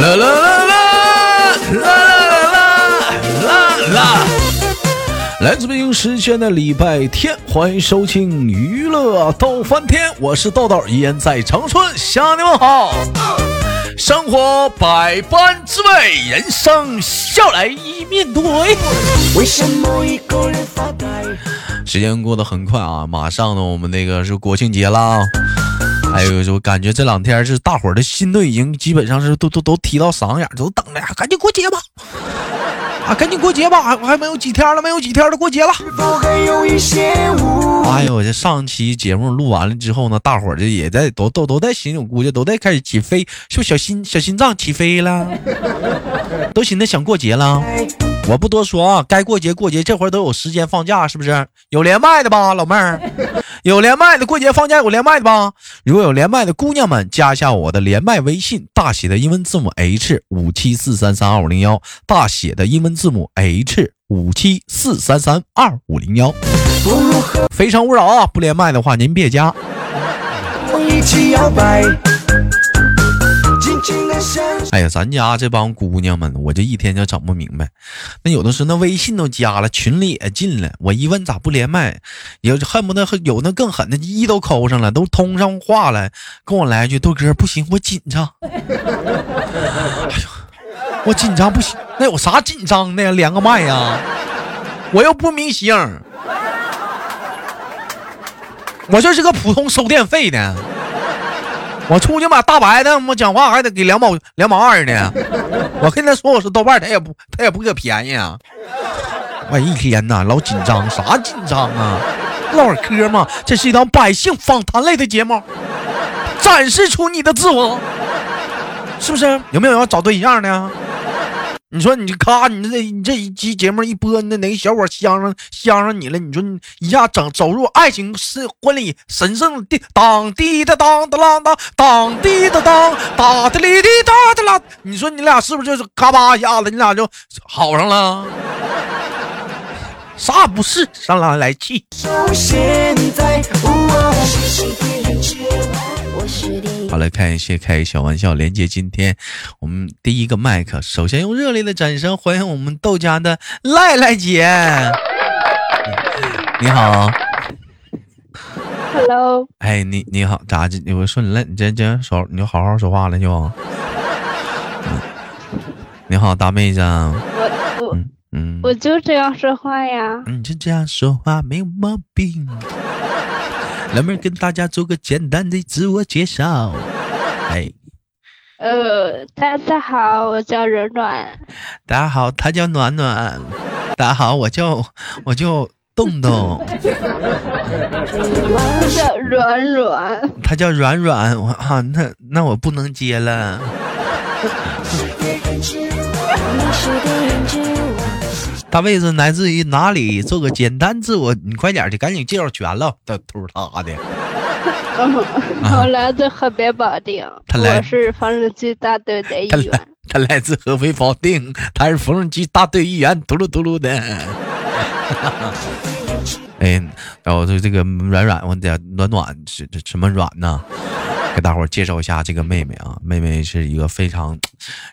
啦啦啦啦啦啦啦啦！来自北京时间的礼拜天，欢迎收听娱乐逗翻天，我是豆豆，依然在长春向你们好。生活百般滋味，人生笑来面对。为什么一个人发呆？时间过得很快啊，马上呢，我们那个是国庆节啦。还有就感觉这两天是大伙儿的心都已经基本上是都都都提到嗓子眼，都等着赶紧过节吧，啊，赶紧过节吧，还还没有几天了，没有几天了，过节了。哎呦，我这上期节目录完了之后呢，大伙儿这也在都都都在心，我估计都在开始起飞，就小心小心脏起飞了，都寻思想过节了。我不多说啊，该过节过节，这会儿都有时间放假，是不是？有连麦的吧，老妹儿？有连麦的，过节放假有连麦的吧？如果有连麦的姑娘们，加一下我的连麦微信，大写的英文字母 H 五七四三三二五零幺，大写的英文字母 H 五七四三三二五零幺。非诚勿扰啊！不连麦的话，您别加。哎呀，咱家这帮姑娘们，我这一天就整不明白。那有的时候那微信都加了，群里也进了，我一问咋不连麦，也恨不得有那更狠的，一都扣上了，都通上话了，跟我来一句豆哥不行，我紧张。哎呦，我紧张不行，那有啥紧张的呀？连个麦呀，我又不明星，我就是个普通收电费的。我出去买大白的，我讲话还得给两毛两毛二呢。我跟他说我是豆瓣，他也不他也不给便宜啊。我一天呐老紧张，啥紧张啊？唠会嗑嘛。这是一档百姓访谈类的节目，展示出你的自我，是不是？有没有要找对象的？你说你咔，你这你这一期节目一播，那哪个小伙相上相上你了？你说你一下整走入爱情是婚礼神圣的当滴的当的啷当当滴的当哒的哩滴哒的啦，你说你俩是不是就是嘎巴一下子，你俩就好上了？啥也不是？上来来气。好来看一些开小玩笑，连接今天我们第一个麦克。首先用热烈的掌声欢迎我们豆家的赖赖姐。你好，Hello。哎，你你好，咋子？我说你赖，你这这说，你就好好说话了就。你好，大妹子。我我嗯，我就这样说话呀。你就这样说话没有毛病。能不能跟大家做个简单的自我介绍？哎，呃，大家好，我叫软软。大家好，他叫暖暖。大家好，我叫我叫洞洞。叫软软。他叫软软，我啊，那那我不能接了。大妹子来自于哪里？做个简单自我，你快点的，赶紧介绍全了。他秃他的，我来自河北保定，我是缝纫机大队的一员。他来自合肥保定，他是缝纫机大队一员，嘟噜嘟噜的。哎，然后就这个软软，我的暖暖是什么软呢？给大伙介绍一下这个妹妹啊，妹妹是一个非常，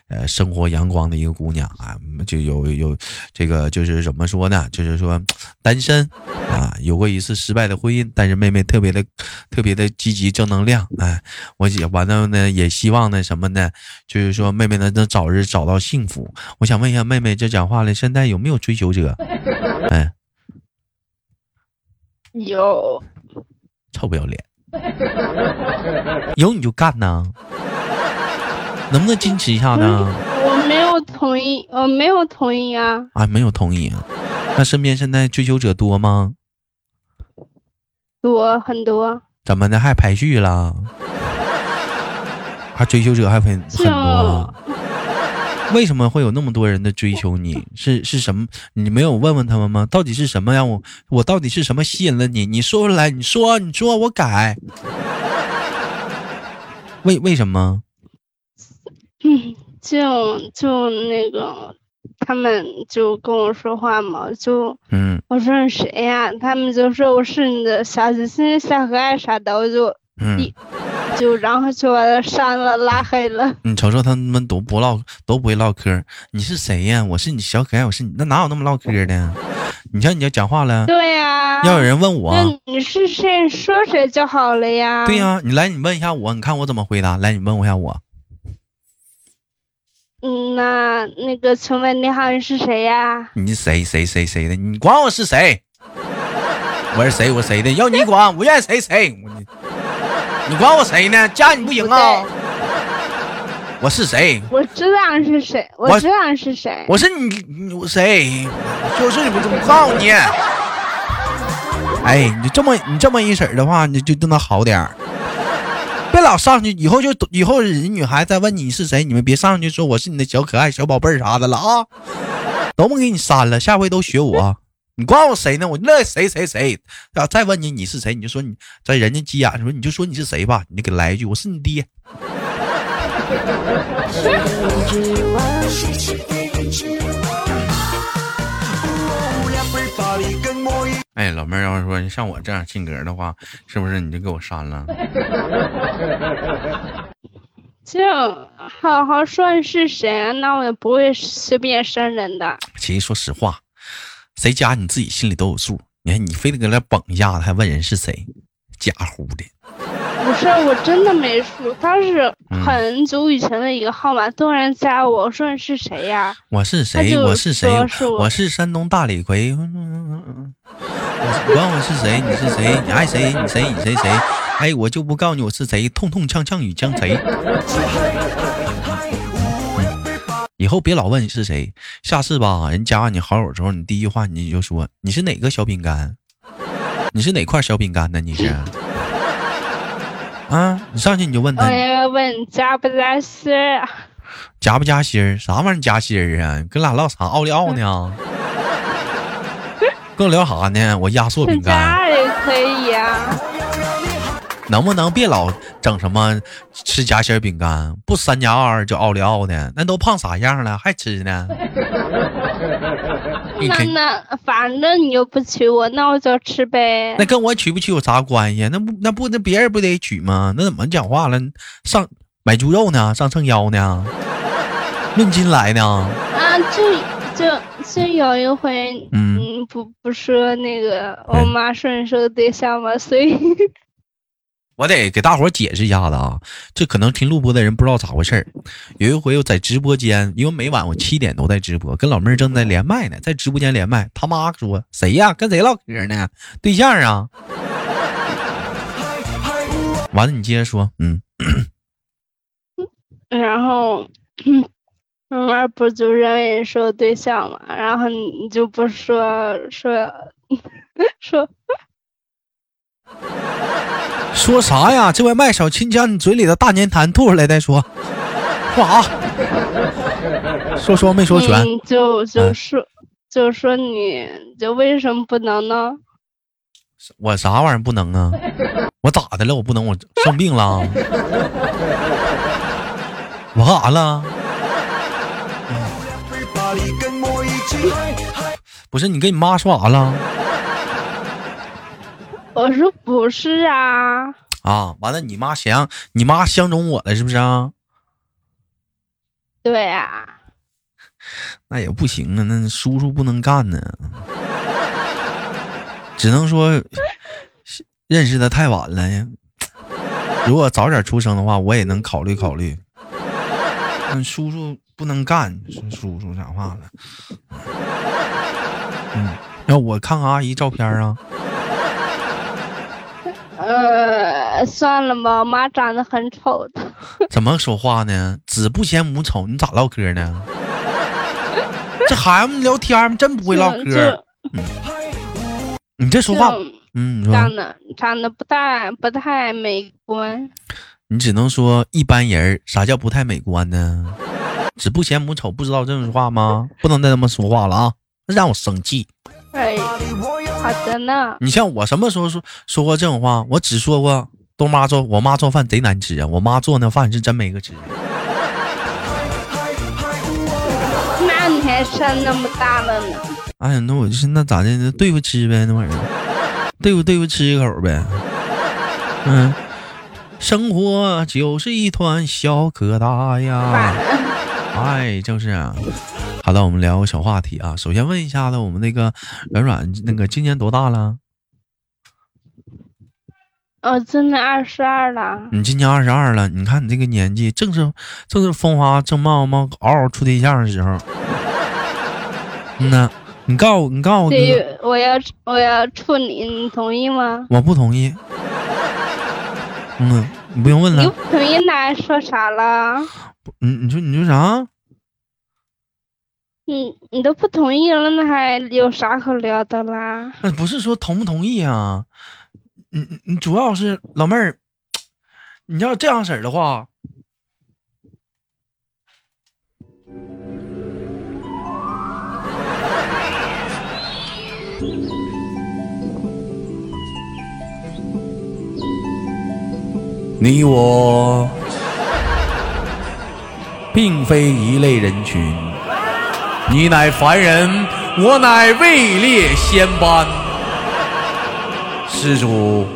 呃，生活阳光的一个姑娘啊，就有有这个就是怎么说呢？就是说单身啊，有过一次失败的婚姻，但是妹妹特别的特别的积极正能量，哎，我也完了呢，也希望呢什么呢？就是说妹妹呢能早日找到幸福。我想问一下妹妹，这讲话了，现在有没有追求者？哎，有，臭不要脸。有你就干呐，能不能矜持一下呢？我没有同意，我没有同意啊！啊，没有同意啊？那身边现在追求者多吗？多很多。怎么的？还排序了？还追求者还很很多？为什么会有那么多人的追求你？是是什么？你没有问问他们吗？到底是什么让我我到底是什么吸引了你？你说出来，你说你说我改。为为什么？嗯，就就那个，他们就跟我说话嘛，就嗯，我说你谁呀？他们就说我是你的小心心、小可爱啥的，我就嗯，就然后就把他删了拉黑了。你瞅瞅他们都不唠，都不会唠嗑。你是谁呀？我是你小可爱，我是你，那哪有那么唠嗑的？你瞧你要讲话了。对呀。要有人问我，你是谁说谁就好了呀。对呀，你来，你问一下我，你看我怎么回答。来，你问我一下我。嗯，那那个，请问你好，你是谁呀？你谁谁谁谁的？你管我是谁？我是谁？我谁的？要你管，我愿意谁谁。你你管我谁呢？加你不行啊！我是谁？我知道是谁，我知道是谁。我是你，你谁？就是你，我告诉你。哎，你这么你这么一式的话，你就就能好点儿。别老上去，以后就以后人女孩再问你是谁，你们别上去说我是你的小可爱、小宝贝儿啥的了啊！都不给你删了，下回都学我。你管我谁呢？我那谁谁谁要再问你你是谁，你就说你在人家急眼的时候，你就说你是谁吧，你就给来一句我是你爹。哎，老妹儿，要是说像我这样性格的话，是不是你就给我删了？就好好说是谁，那我也不会随便删人的。其实说实话。谁加你自己心里都有数，你看你非得搁那绷一下子，还问人是谁，假乎的。不是，我真的没数，他是很久以前的一个号码，突然加我，我说你是谁呀？我是谁？我是谁？我是山东大李逵。管我是谁？你是谁？你爱谁？你谁？你谁谁？哎，我就不告诉你我是谁，痛痛呛呛与将贼。以后别老问你是谁，下次吧，人加你好友之后，你第一句话你就说你是哪个小饼干，你是哪块小饼干呢？你是啊？你上去你就问他。我要问加不加心儿？加不加心儿？啥玩意儿加心儿啊？跟俩唠啥奥利奥呢？跟我聊啥呢？我压缩饼干。加也可以呀。能不能别老整什么吃夹心饼干？不三加二就奥利奥的，那都胖啥样了还吃呢？那那反正你又不娶我，那我就吃呗。那跟我娶不娶有啥关系？那不那不那别人不得娶吗？那怎么讲话了？上买猪肉呢？上秤腰呢？论斤来呢？啊，就就就有一回，嗯，不不说那个我妈说你是个对象吗？所以。我得给大伙解释一下子啊，这可能听录播的人不知道咋回事儿。有一回我在直播间，因为每晚我七点都在直播，跟老妹儿正在连麦呢，在直播间连麦。他妈说谁呀？跟谁唠嗑呢？对象啊？完了，你接着说，嗯。然后，二不就认为说对象嘛？然后你就不说说说。说啥呀？这位麦小青将你嘴里的大粘痰吐出来再说。说啥？说说没说全？就就说就说你就为什么不能呢？我啥玩意儿不能啊？我咋的了？我不能？我生病了？我干啥了？不是你跟你妈说啥了？我说不是啊！啊，完了，你妈想你妈相中我了是不是啊？对啊。那也不行啊，那叔叔不能干呢。只能说认识的太晚了呀。如果早点出生的话，我也能考虑考虑。那叔叔不能干，叔叔讲话了。嗯，要我看看阿姨照片啊。呃，算了吧，我妈长得很丑的。怎么说话呢？子不嫌母丑，你咋唠嗑呢？这孩子们聊天真不会唠嗑。你这说话，嗯，长得长得不太不太美观。你只能说一般人。啥叫不太美观呢？子不嫌母丑，不知道这种话吗？不能再这么说话了啊！让我生气。哎，好的呢。你像我什么时候说说过这种话？我只说过豆妈做我妈做饭贼难吃啊！我妈做那饭是真没个吃。那你还生那么大了呢？哎呀，那我就是那咋的？对付吃呗，那玩意儿，对付对付吃一口呗。嗯，生活就是一团小疙瘩呀。哎，就是啊。好的，我们聊个小话题啊。首先问一下子，我们那个软软，那个今年多大了？我今年二十二了。你今年二十二了，你看你这个年纪，正是正是风华正茂嘛，嗷嗷处对象的时候。嗯呐，你告诉你告诉你，我要我要处你，你同意吗？我不同意。嗯，你不用问了。你不同意那说啥了？你你说你说啥？你你都不同意了，那还有啥可聊的啦？那不是说同不同意啊？你你你主要是老妹儿，你要这样式儿的话，你我并非一类人群。你乃凡人，我乃位列仙班。施主，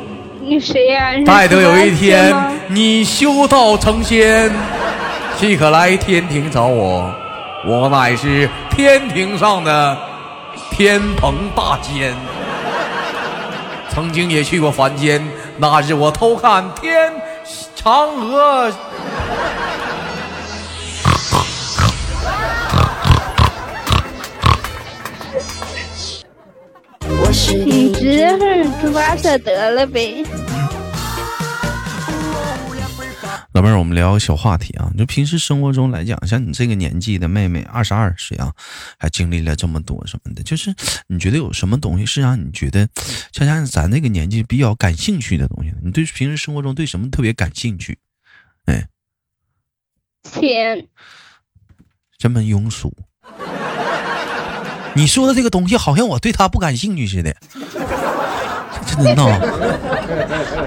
你谁呀？待得有一天你修道成仙，即可来天庭找我。我乃是天庭上的天蓬大仙，曾经也去过凡间。那日我偷看天嫦娥。你直接是猪八戒得了呗。老妹儿，我们聊个小话题啊。就平时生活中来讲，像你这个年纪的妹妹，二十二岁啊，还经历了这么多什么的，就是你觉得有什么东西是让你觉得，像像咱那个年纪比较感兴趣的东西？你对平时生活中对什么特别感兴趣？哎，钱。这么庸俗。你说的这个东西好像我对他不感兴趣似的，真的闹？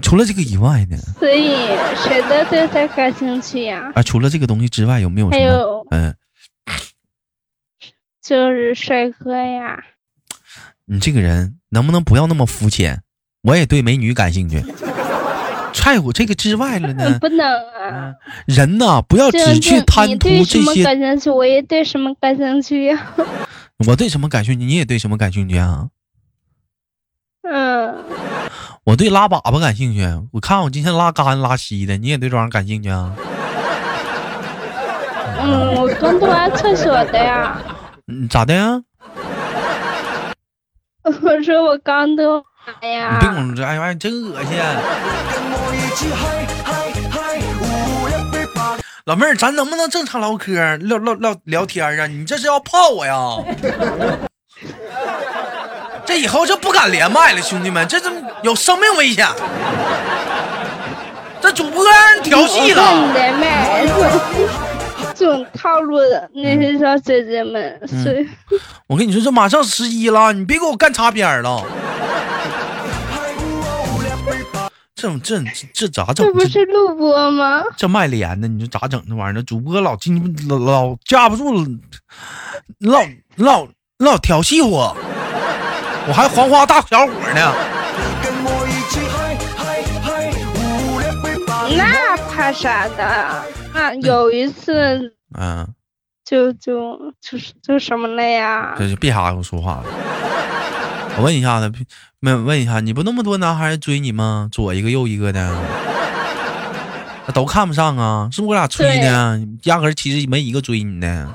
除了这个以外呢？所以谁都对他感兴趣呀？啊，除了这个东西之外，有没有？还有，嗯，就是帅哥呀。你这个人能不能不要那么肤浅？我也对美女感兴趣。在我这个之外了呢？不能啊！人呐，不要只去贪图这些。感兴趣？我也对什么感兴趣呀？我对什么感兴趣，你也对什么感兴趣啊？嗯，我对拉粑粑感兴趣。我看我今天拉干拉稀的，你也对这玩意儿感兴趣啊？嗯，我刚蹲完厕所的呀。嗯，咋的呀？我说我刚蹲完呀！你别跟我这哎呀，真恶心。老妹儿，咱能不能正常唠嗑、唠唠聊聊天啊？你这是要泡我呀？这以后就不敢连麦了，兄弟们，这这有生命危险。这主播让人调戏了。连麦，这种套路的那些小姐姐们，是。我跟你说，这马上十一了，你别给我干擦边了。这这这咋整？这不是录播吗？这卖脸的，你说咋整？这玩意儿，主播老进老老架不住，老老老调戏我，我还黄花大小伙呢。那怕啥的？那，有一次，嗯，就就就是就什么了呀？这就别瞎跟我说话了。我问一下子，问问一下，你不那么多男孩追你吗？左一个右一个的，那都看不上啊！是不是我俩吹的？压根其实没一个追你的。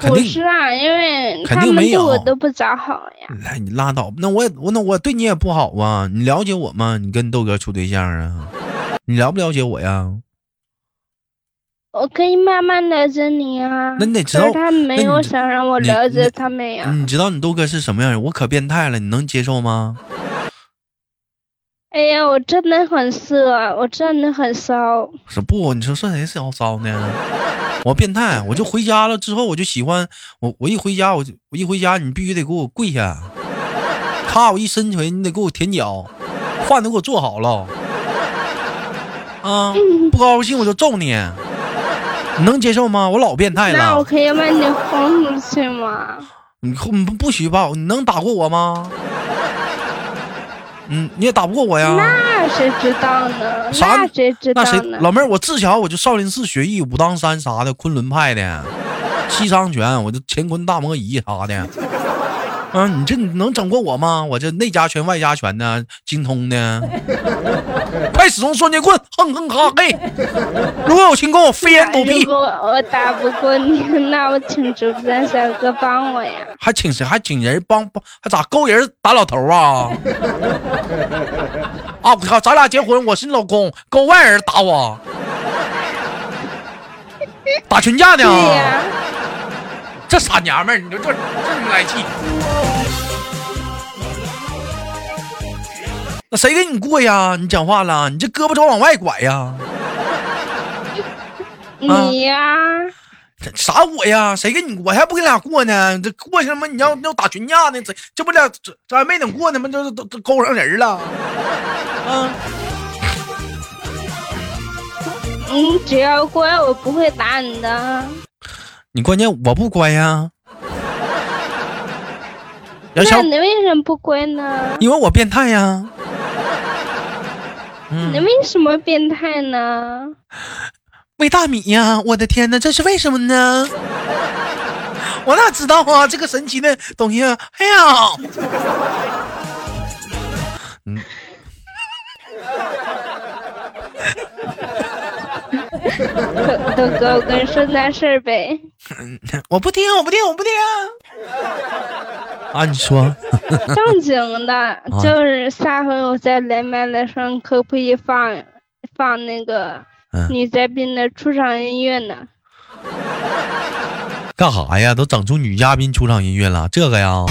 不是啊，因为肯定没有，我都不咋好呀。来，你拉倒！那我我那我对你也不好啊！你了解我吗？你跟豆哥处对象啊？你了不了解我呀？我可以慢慢了解你啊，那你得知道他没有想让我了解他们呀。你知道你豆哥是什么样人？我可变态了，你能接受吗？哎呀，我真的很色，我真的很骚。是不？你说算谁骚骚呢？我变态，我就回家了之后，我就喜欢我，我一回家，我就我一回家，你必须得给我跪下，咔，我一伸腿，你得给我舔脚，饭都给我做好了，啊，不高兴我就揍你。你能接受吗？我老变态了。那我可以把你轰出去吗？你不不许吧？你能打过我吗？嗯，你也打不过我呀。那那谁知道呢？那谁知道呢？老妹儿，我自小我就少林寺学艺，武当山啥的，昆仑派的，西伤拳，我就乾坤大挪移啥的。啊，你这能整过我吗？我这内家拳外家拳呢，精通的。快使用双截棍，哼哼哈嘿！如果有情况，我飞檐走壁。如果我打不过你，那我请直播小哥帮我呀。还请谁？还请人帮帮？还咋勾人打老头啊？啊！我靠，咱俩结婚，我是你老公，勾外人打我，打群架呢？这傻娘们儿，你说这这么来气？那谁跟你过呀？你讲话了，你这胳膊肘往外拐呀？你呀？啥我呀？谁跟你？我还不跟俩过呢？这过去么？你要要打群架呢？这这不俩这这还没等过呢吗？这都都勾上人了。啊！你只要乖，我不会打你的。你关键我不乖呀。那你为什么不乖呢？因为我变态呀。你为什么变态呢？喂大米呀！我的天哪，这是为什么呢？我哪知道啊？这个神奇的东西！哎呀，嗯。豆哥，我跟你说件事呗。我不听，我不听，我不听。啊，你说。正经的，就是下回我在连麦的时候，可不可以放放那个女嘉宾的出场音乐呢？干啥呀？都整出女嘉宾出场音乐了？这个呀？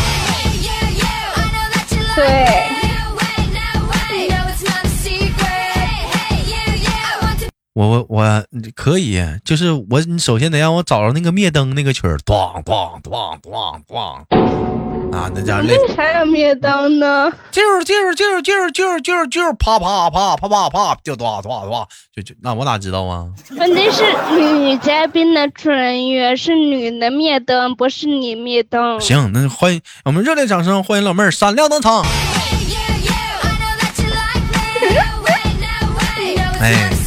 对。我我我可以，就是我，你首先得让我找着那个灭灯那个曲儿，咣咣咣咣咣，啊，那家为啥要灭灯呢？就是就是就是就是就是就是就是啪啪啪啪啪啪，就咚咚咚，就就那我哪知道啊？问题是女嘉宾的出场音乐是女的灭灯，不是你灭灯。行，那欢迎我们热烈掌声欢迎老妹儿闪亮登场。哎。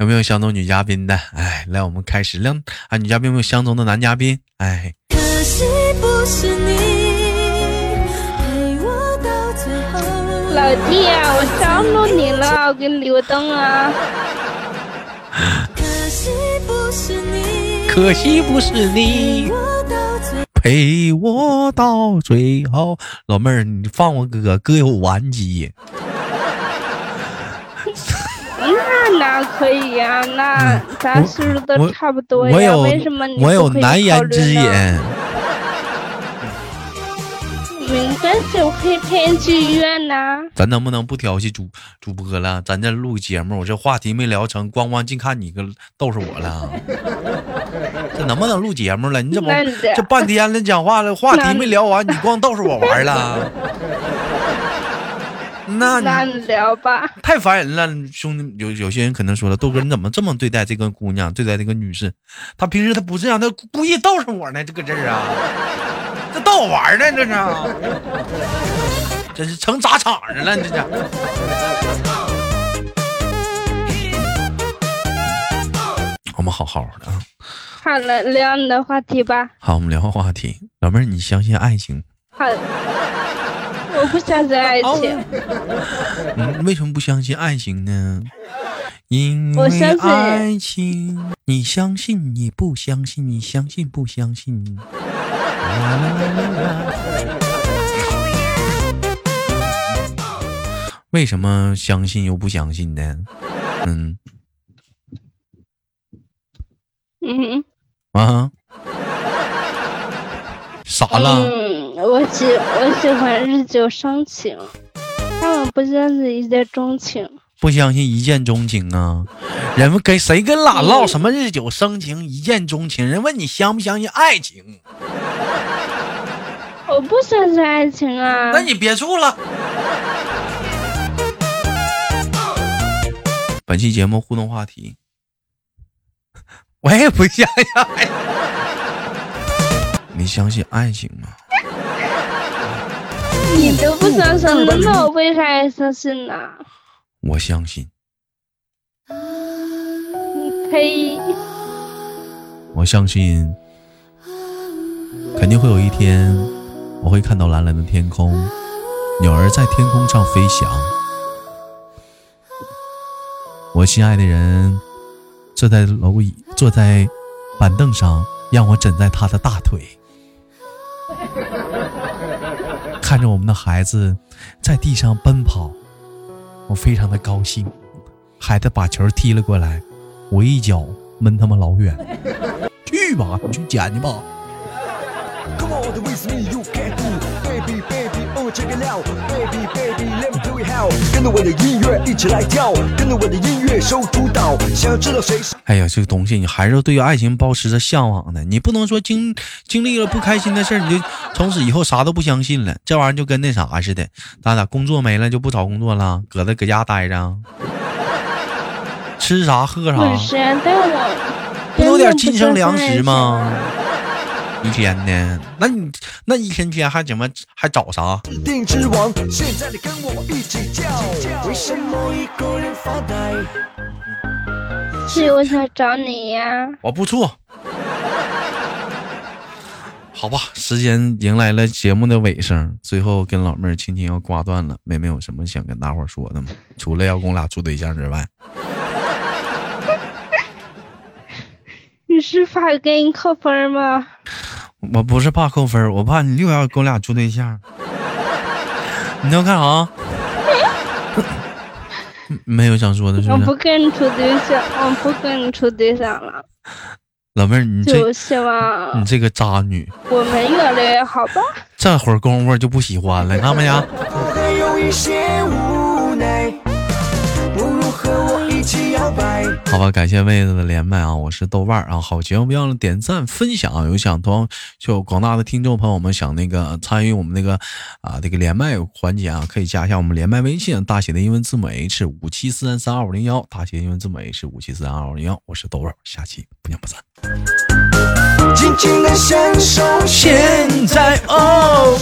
有没有相中女嘉宾的？哎，来，我们开始亮啊！女嘉宾有没有相中的男嘉宾？哎。老弟啊，我相中你了，我给你留灯啊。可惜不是你，可惜不是你，陪我到最后。老妹儿，你放我哥，哥有顽疾。那可以呀，那咱岁数都差不多呀，为什么你我有难言之隐。没关系，我可以陪你去医院呢。咱能不能不调戏主主播了？咱这录节目，我这话题没聊成，光光净看你个逗死我了。这能不能录节目了？你怎么这半天了讲话了，话题没聊完，你光逗死我玩了？那你聊吧，太烦人了，兄弟。有有些人可能说了，豆哥你怎么这么对待这个姑娘，对待这个女士？她平时她不这样，她故意逗上我呢，这个这儿啊，这逗我玩呢，这是，真是成砸场子了，这是。我们好好的啊。好了，聊你的话题吧。好，我们聊话题。老妹儿，你相信爱情？好。我不相信爱情。嗯 为什么不相信爱情呢？因为爱情，你相信？你不相信？你相信不相信？为什么相信又不相信呢？嗯。嗯。啊。傻了。我喜 我喜欢日久生情，但我不相信一见钟情。不相信一见钟情啊？人们跟谁跟俩唠什么日久生情、一见钟情？人问你相不相信爱情？我不相信爱情啊。那你别处了。本期节目互动话题，我也不相信。你相信爱情吗？你都不相信，那我为啥要相信呢？我相信。你呸！我相信，肯定会有一天，我会看到蓝蓝的天空，鸟儿在天空上飞翔。我心爱的人坐在楼椅，坐在板凳上，让我枕在他的大腿，看着我们的孩子在地上奔跑，我非常的高兴。孩子把球踢了过来。我一脚闷他妈老远，去吧，去捡去吧。Come on, 跟着我的音乐一起来跳，跟着我的音乐收主导。想要知道谁是？哎呀，这个东西你还是对于爱情保持着向往的。你不能说经经历了不开心的事你就从此以后啥都不相信了。这玩意儿就跟那啥似的，咱俩工作没了就不找工作了，搁这搁家待着。吃啥喝啥？不有点晋升粮食吗？一天呢？那你那一天天还怎么还找啥？是我想找你呀。我不错。好吧，时间迎来了节目的尾声，最后跟老妹儿轻轻要挂断了。妹妹有什么想跟大伙说的吗？除了要跟我俩处对象之外。你是发给你扣分吗？我不是怕扣分，我怕你又要跟我俩处对象。你要干啥？没有想说的是我不跟你处对象，我不跟你处对象了。老妹儿，你就希望你这个渣女，我们越来越好吧。这会儿功夫就不喜欢了，看没见？好吧，感谢妹子的连麦啊！我是豆瓣儿啊，好节目别忘了点赞分享啊。有想同就广大的听众朋友们想那个参与我们那个啊这个连麦环节啊，可以加一下我们连麦微信，大写的英文字母 H 五七四三三二五零幺，大写英文字母 H 五七四三二五零幺。我是豆瓣儿，下期不见不散。尽情的享受现在哦。